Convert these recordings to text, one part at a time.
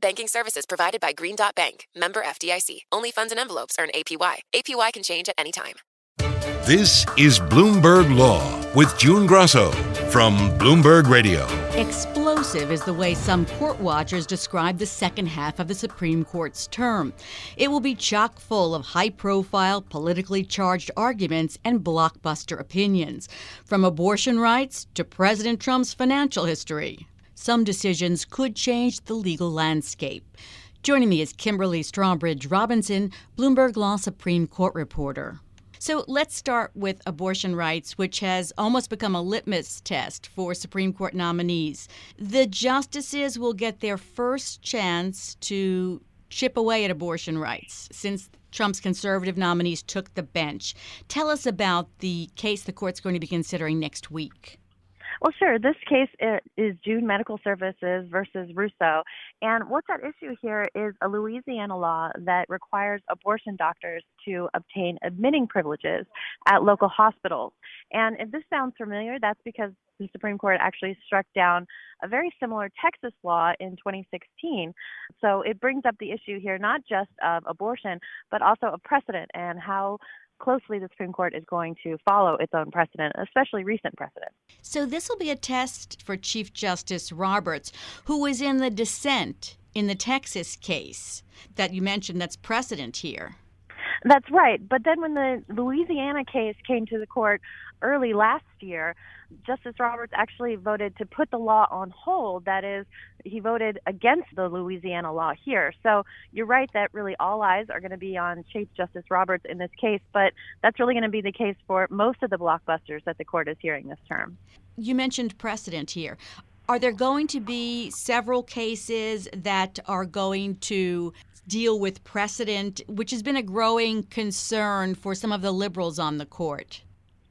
Banking services provided by Green Dot Bank, member FDIC. Only funds and envelopes earn APY. APY can change at any time. This is Bloomberg Law with June Grosso from Bloomberg Radio. Explosive is the way some court watchers describe the second half of the Supreme Court's term. It will be chock full of high profile, politically charged arguments and blockbuster opinions, from abortion rights to President Trump's financial history. Some decisions could change the legal landscape. Joining me is Kimberly Strawbridge Robinson, Bloomberg Law Supreme Court reporter. So let's start with abortion rights, which has almost become a litmus test for Supreme Court nominees. The justices will get their first chance to chip away at abortion rights since Trump's conservative nominees took the bench. Tell us about the case the court's going to be considering next week. Well, sure. This case uh, is June Medical Services versus Russo. And what's at issue here is a Louisiana law that requires abortion doctors to obtain admitting privileges at local hospitals. And if this sounds familiar, that's because the Supreme Court actually struck down a very similar Texas law in 2016. So it brings up the issue here not just of abortion, but also of precedent and how closely the Supreme Court is going to follow its own precedent, especially recent precedent. So this will be a test for Chief Justice Roberts, who was in the dissent in the Texas case that you mentioned that's precedent here. That's right. But then when the Louisiana case came to the court early last year, Justice Roberts actually voted to put the law on hold. That is, he voted against the Louisiana law here. So you're right that really all eyes are going to be on Chief Justice Roberts in this case, but that's really going to be the case for most of the blockbusters that the court is hearing this term. You mentioned precedent here. Are there going to be several cases that are going to deal with precedent, which has been a growing concern for some of the liberals on the court?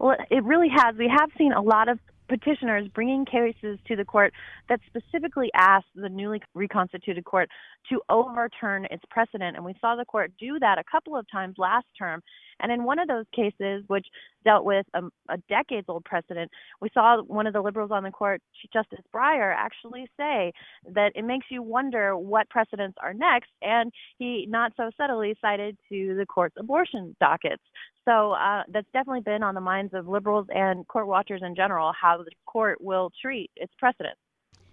Well, it really has. We have seen a lot of petitioners bringing cases to the court that specifically asked the newly reconstituted court to overturn its precedent. And we saw the court do that a couple of times last term. And in one of those cases, which dealt with a, a decades old precedent, we saw one of the liberals on the court, Justice Breyer, actually say that it makes you wonder what precedents are next. And he not so subtly cited to the court's abortion dockets. So uh, that's definitely been on the minds of liberals and court watchers in general how the court will treat its precedent.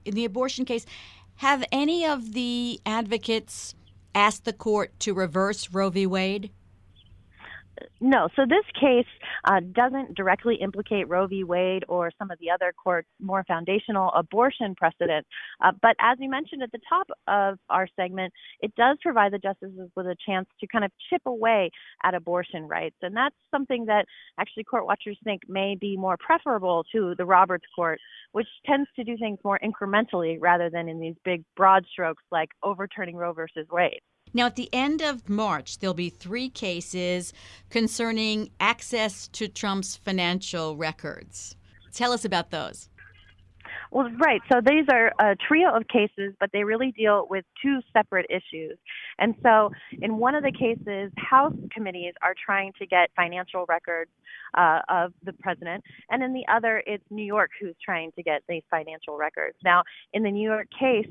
In the abortion case, have any of the advocates asked the court to reverse Roe v. Wade? No. So this case uh, doesn't directly implicate Roe v. Wade or some of the other courts' more foundational abortion precedent. Uh, but as you mentioned at the top of our segment, it does provide the justices with a chance to kind of chip away at abortion rights. And that's something that actually court watchers think may be more preferable to the Roberts Court, which tends to do things more incrementally rather than in these big broad strokes like overturning Roe versus Wade. Now, at the end of March, there'll be three cases concerning access to Trump's financial records. Tell us about those. Well, right. So these are a trio of cases, but they really deal with two separate issues. And so, in one of the cases, House committees are trying to get financial records uh, of the president, and in the other, it's New York who's trying to get these financial records. Now, in the New York case,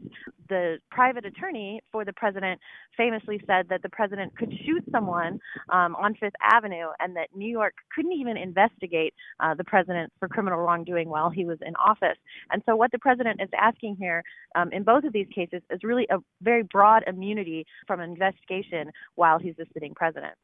the private attorney for the president famously said that the president could shoot someone um, on Fifth Avenue, and that New York couldn't even investigate uh, the president for criminal wrongdoing while he was in office. And so, what the president is asking here um, in both of these cases is really a very broad immunity from investigation while he's the sitting president.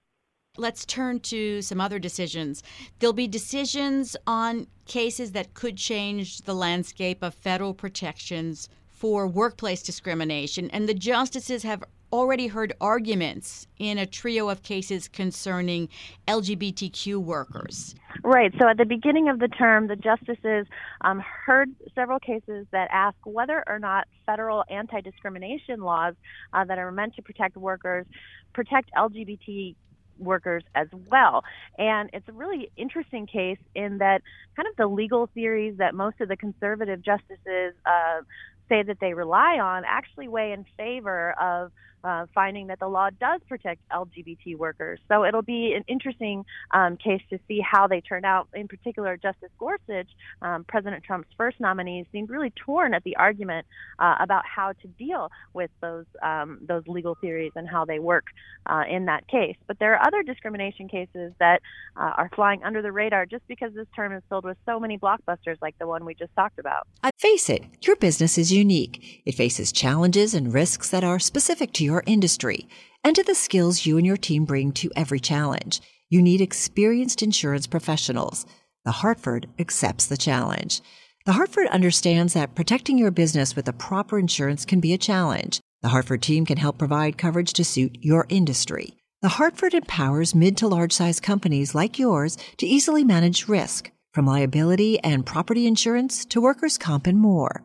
Let's turn to some other decisions. There'll be decisions on cases that could change the landscape of federal protections for workplace discrimination, and the justices have already heard arguments in a trio of cases concerning LGBTQ workers. Right. So at the beginning of the term, the justices um, heard several cases that ask whether or not federal anti discrimination laws uh, that are meant to protect workers protect LGBT workers as well. And it's a really interesting case in that kind of the legal theories that most of the conservative justices uh, say that they rely on actually weigh in favor of uh, finding that the law does protect LGBT workers. So it'll be an interesting um, case to see how they turn out. In particular, Justice Gorsuch, um, President Trump's first nominee, seemed really torn at the argument uh, about how to deal with those um, those legal theories and how they work uh, in that case. But there are other discrimination cases that uh, are flying under the radar just because this term is filled with so many blockbusters like the one we just talked about. Face it, your business is unique. It faces challenges and risks that are specific to your your industry and to the skills you and your team bring to every challenge. You need experienced insurance professionals. The Hartford accepts the challenge. The Hartford understands that protecting your business with the proper insurance can be a challenge. The Hartford team can help provide coverage to suit your industry. The Hartford empowers mid to large size companies like yours to easily manage risk, from liability and property insurance to workers' comp and more.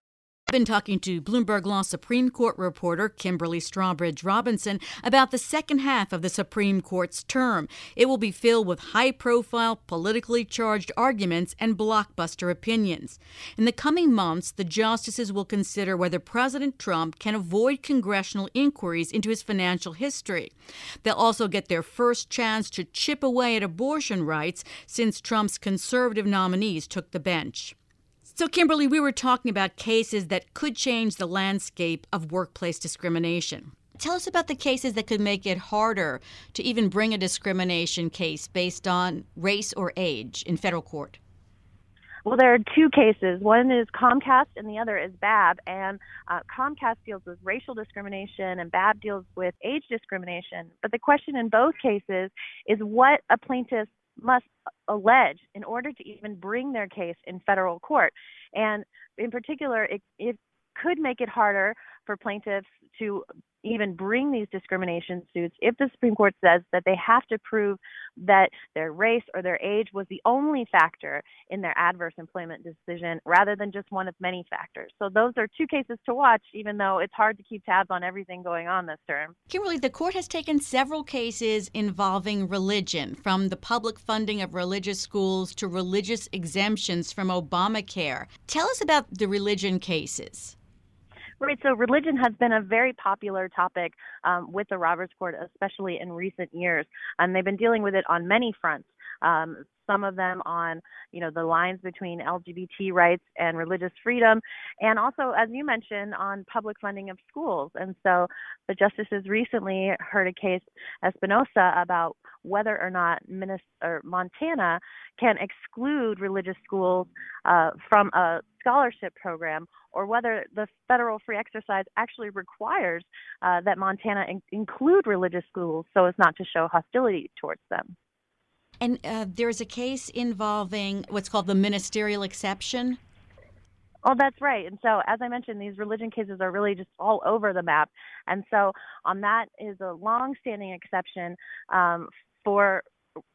been talking to Bloomberg Law Supreme Court reporter Kimberly Strawbridge Robinson about the second half of the Supreme Court's term. It will be filled with high profile, politically charged arguments and blockbuster opinions. In the coming months, the justices will consider whether President Trump can avoid congressional inquiries into his financial history. They'll also get their first chance to chip away at abortion rights since Trump's conservative nominees took the bench. So, Kimberly, we were talking about cases that could change the landscape of workplace discrimination. Tell us about the cases that could make it harder to even bring a discrimination case based on race or age in federal court. Well, there are two cases. One is Comcast, and the other is Babb. And uh, Comcast deals with racial discrimination, and Babb deals with age discrimination. But the question in both cases is what a plaintiff must allege in order to even bring their case in federal court. And in particular, it, it could make it harder for plaintiffs to even bring these discrimination suits if the Supreme Court says that they have to prove that their race or their age was the only factor in their adverse employment decision rather than just one of many factors. So those are two cases to watch, even though it's hard to keep tabs on everything going on this term. Kimberly, the court has taken several cases involving religion, from the public funding of religious schools to religious exemptions from Obamacare. Tell us about the religion cases. Right. So religion has been a very popular topic um, with the Roberts Court, especially in recent years, and they've been dealing with it on many fronts. Um, some of them on, you know, the lines between LGBT rights and religious freedom, and also, as you mentioned, on public funding of schools. And so, the justices recently heard a case, Espinoza, about whether or not or Montana can exclude religious schools uh, from a scholarship program or whether the federal free exercise actually requires uh, that Montana in- include religious schools so as not to show hostility towards them. And uh, there's a case involving what's called the ministerial exception. Oh, that's right. And so, as I mentioned, these religion cases are really just all over the map. And so, on that is a long-standing exception um, for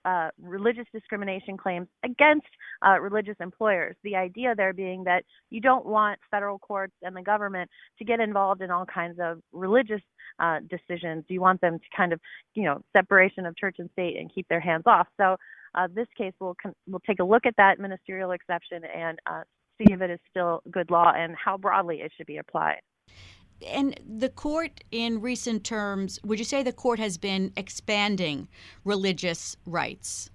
uh, religious discrimination claims against uh, religious employers. The idea there being that you don't want federal courts and the government to get involved in all kinds of religious uh, decisions. You want them to kind of, you know, separation of church and state and keep their hands off. So uh, this case will con- will take a look at that ministerial exception and uh, see if it is still good law and how broadly it should be applied. And the court, in recent terms, would you say the court has been expanding religious rights?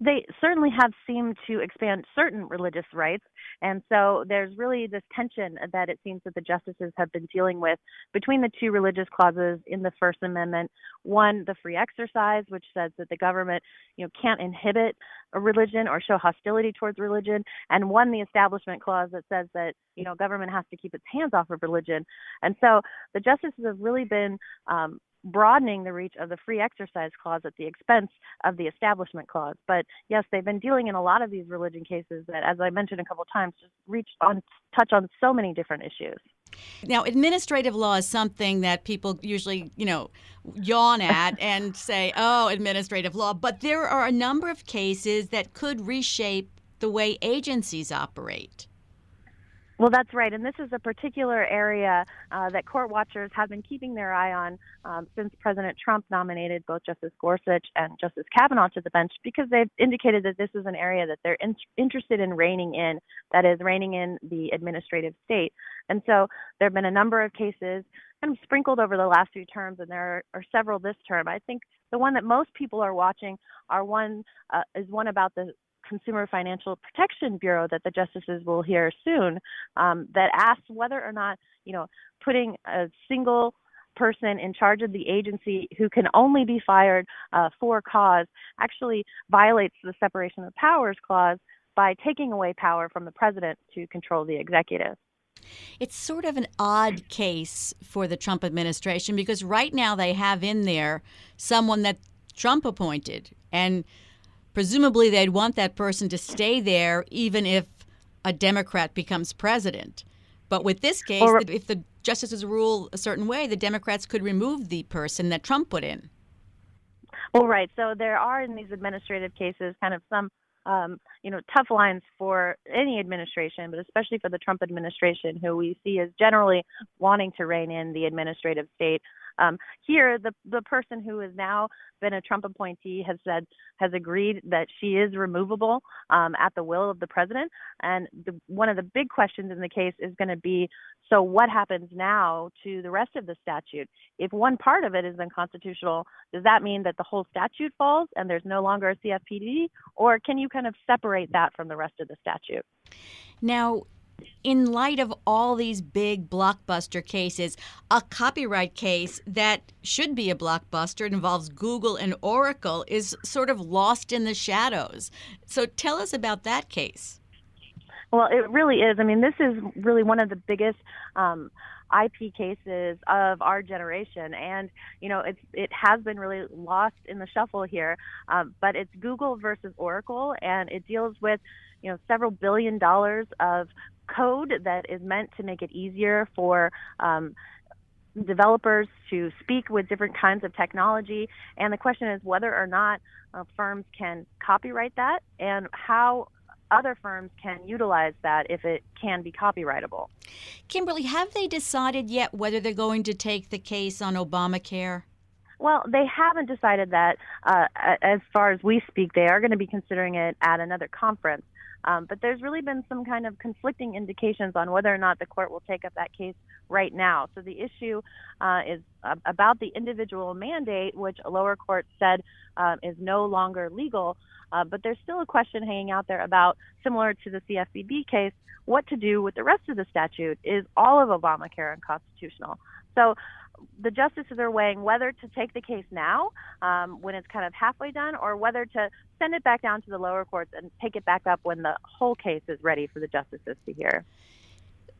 They certainly have seemed to expand certain religious rights. And so there's really this tension that it seems that the justices have been dealing with between the two religious clauses in the First Amendment. One, the free exercise, which says that the government, you know, can't inhibit a religion or show hostility towards religion, and one, the establishment clause that says that, you know, government has to keep its hands off of religion. And so the justices have really been um, broadening the reach of the free exercise clause at the expense of the establishment clause. But yes, they've been dealing in a lot of these religion cases that, as I mentioned a couple of times, just reach on touch on so many different issues. Now, administrative law is something that people usually, you know, yawn at and say, "Oh, administrative law." But there are a number of cases that could reshape the way agencies operate. Well, that's right. And this is a particular area uh, that court watchers have been keeping their eye on um, since President Trump nominated both Justice Gorsuch and Justice Kavanaugh to the bench because they've indicated that this is an area that they're in- interested in reining in, that is, reining in the administrative state. And so there have been a number of cases kind of sprinkled over the last few terms, and there are, are several this term. I think the one that most people are watching are one uh, is one about the Consumer Financial Protection Bureau that the justices will hear soon um, that asks whether or not, you know, putting a single person in charge of the agency who can only be fired uh, for cause actually violates the separation of powers clause by taking away power from the president to control the executive. It's sort of an odd case for the Trump administration because right now they have in there someone that Trump appointed. And presumably they'd want that person to stay there even if a Democrat becomes president. But with this case, or, if the justices rule a certain way, the Democrats could remove the person that Trump put in. Well, right. So there are in these administrative cases kind of some, um, you know, tough lines for any administration, but especially for the Trump administration, who we see as generally wanting to rein in the administrative state. Um, here, the the person who has now been a Trump appointee has said has agreed that she is removable um, at the will of the president. And the, one of the big questions in the case is going to be: so what happens now to the rest of the statute? If one part of it is unconstitutional, does that mean that the whole statute falls and there's no longer a CFPB, or can you kind of separate that from the rest of the statute? Now, in light of all these big blockbuster cases, a copyright case that should be a blockbuster involves Google and Oracle is sort of lost in the shadows. So tell us about that case. Well, it really is. I mean, this is really one of the biggest um, IP cases of our generation, and you know, it's it has been really lost in the shuffle here. Um, but it's Google versus Oracle, and it deals with you know, several billion dollars of code that is meant to make it easier for um, developers to speak with different kinds of technology. And the question is whether or not uh, firms can copyright that and how other firms can utilize that if it can be copyrightable. Kimberly, have they decided yet whether they're going to take the case on Obamacare? Well, they haven't decided that. Uh, as far as we speak, they are going to be considering it at another conference. Um, but there's really been some kind of conflicting indications on whether or not the court will take up that case right now. So the issue uh, is uh, about the individual mandate, which a lower court said uh, is no longer legal. Uh, but there's still a question hanging out there about, similar to the CFPB case, what to do with the rest of the statute. Is all of Obamacare unconstitutional? So the justices are weighing whether to take the case now um, when it's kind of halfway done or whether to send it back down to the lower courts and take it back up when the whole case is ready for the justices to hear.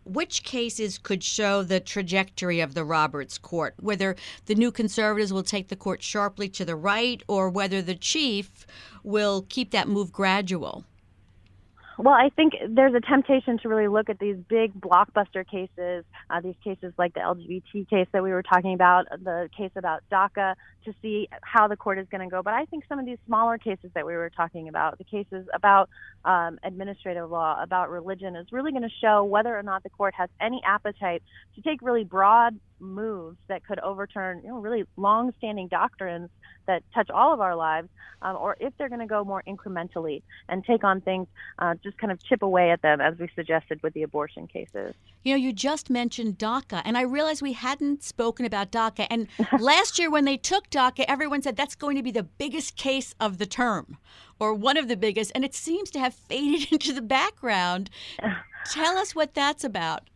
Which cases could show the trajectory of the Roberts court? Whether the new conservatives will take the court sharply to the right or whether the chief will keep that move gradual? Well, I think there's a temptation to really look at these big blockbuster cases, uh, these cases like the LGBT case that we were talking about, the case about DACA, to see how the court is going to go. But I think some of these smaller cases that we were talking about, the cases about um, administrative law, about religion, is really going to show whether or not the court has any appetite to take really broad moves that could overturn, you know, really long-standing doctrines that touch all of our lives, um, or if they're going to go more incrementally and take on things, uh, just kind of chip away at them, as we suggested with the abortion cases. You know, you just mentioned DACA, and I realized we hadn't spoken about DACA. And last year, when they took DACA, everyone said that's going to be the biggest case of the term, or one of the biggest, and it seems to have faded into the background. Tell us what that's about.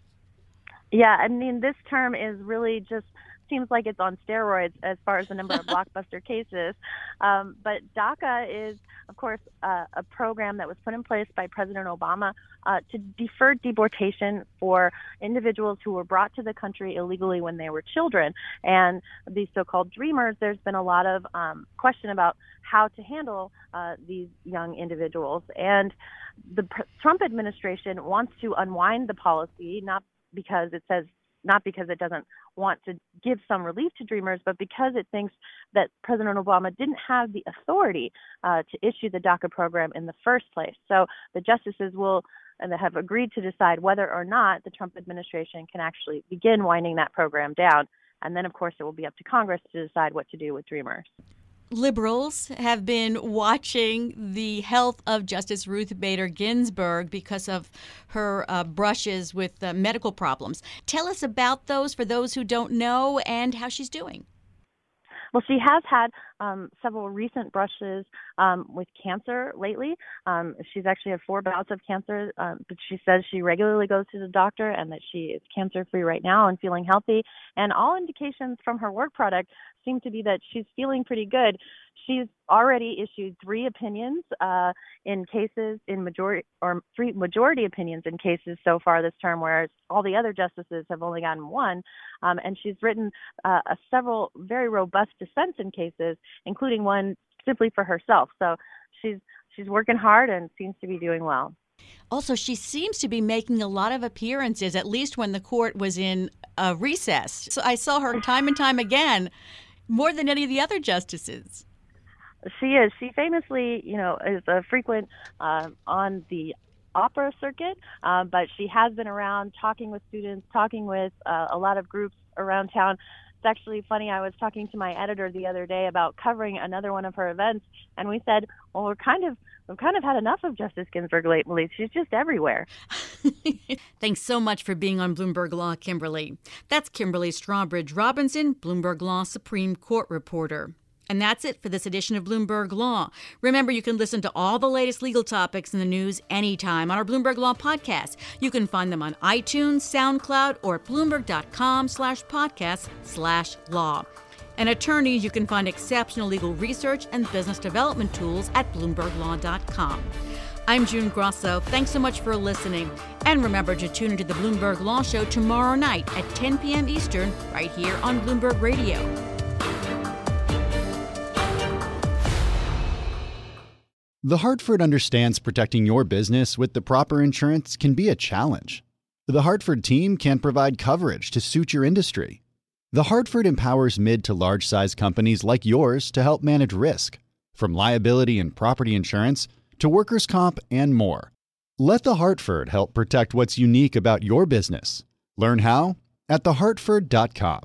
Yeah, I mean, this term is really just seems like it's on steroids as far as the number of blockbuster cases. Um, but DACA is, of course, uh, a program that was put in place by President Obama uh, to defer deportation for individuals who were brought to the country illegally when they were children. And these so-called dreamers, there's been a lot of um, question about how to handle uh, these young individuals. And the Trump administration wants to unwind the policy, not because it says not because it doesn't want to give some relief to dreamers, but because it thinks that President Obama didn't have the authority uh, to issue the DACA program in the first place. So the justices will and have agreed to decide whether or not the Trump administration can actually begin winding that program down. And then, of course, it will be up to Congress to decide what to do with dreamers liberals have been watching the health of Justice Ruth Bader Ginsburg because of her uh, brushes with uh, medical problems. Tell us about those for those who don't know and how she's doing. Well, she has had um, several recent brushes um, with cancer lately. Um, she's actually had four bouts of cancer, um, but she says she regularly goes to the doctor and that she is cancer free right now and feeling healthy. And all indications from her work product seem to be that she's feeling pretty good. She's already issued three opinions uh, in cases in majority or three majority opinions in cases so far this term, whereas all the other justices have only gotten one. Um, and she's written uh, several very robust dissents in cases, including one simply for herself. So she's she's working hard and seems to be doing well. Also, she seems to be making a lot of appearances, at least when the court was in a recess. So I saw her time and time again, more than any of the other justices. She is. She famously, you know, is a frequent uh, on the opera circuit, uh, but she has been around talking with students, talking with uh, a lot of groups around town. It's actually funny. I was talking to my editor the other day about covering another one of her events, and we said, "Well, we're kind of we've kind of had enough of Justice Ginsburg lately. She's just everywhere." Thanks so much for being on Bloomberg Law, Kimberly. That's Kimberly Strawbridge Robinson, Bloomberg Law Supreme Court reporter. And that's it for this edition of Bloomberg Law. Remember, you can listen to all the latest legal topics in the news anytime on our Bloomberg Law podcast. You can find them on iTunes, SoundCloud, or bloomberg.com slash podcast slash law. And attorneys, you can find exceptional legal research and business development tools at bloomberglaw.com. I'm June Grosso. Thanks so much for listening. And remember to tune into the Bloomberg Law Show tomorrow night at 10 p.m. Eastern, right here on Bloomberg Radio. The Hartford understands protecting your business with the proper insurance can be a challenge. The Hartford team can provide coverage to suit your industry. The Hartford empowers mid to large size companies like yours to help manage risk, from liability and property insurance to workers' comp and more. Let The Hartford help protect what's unique about your business. Learn how at thehartford.com.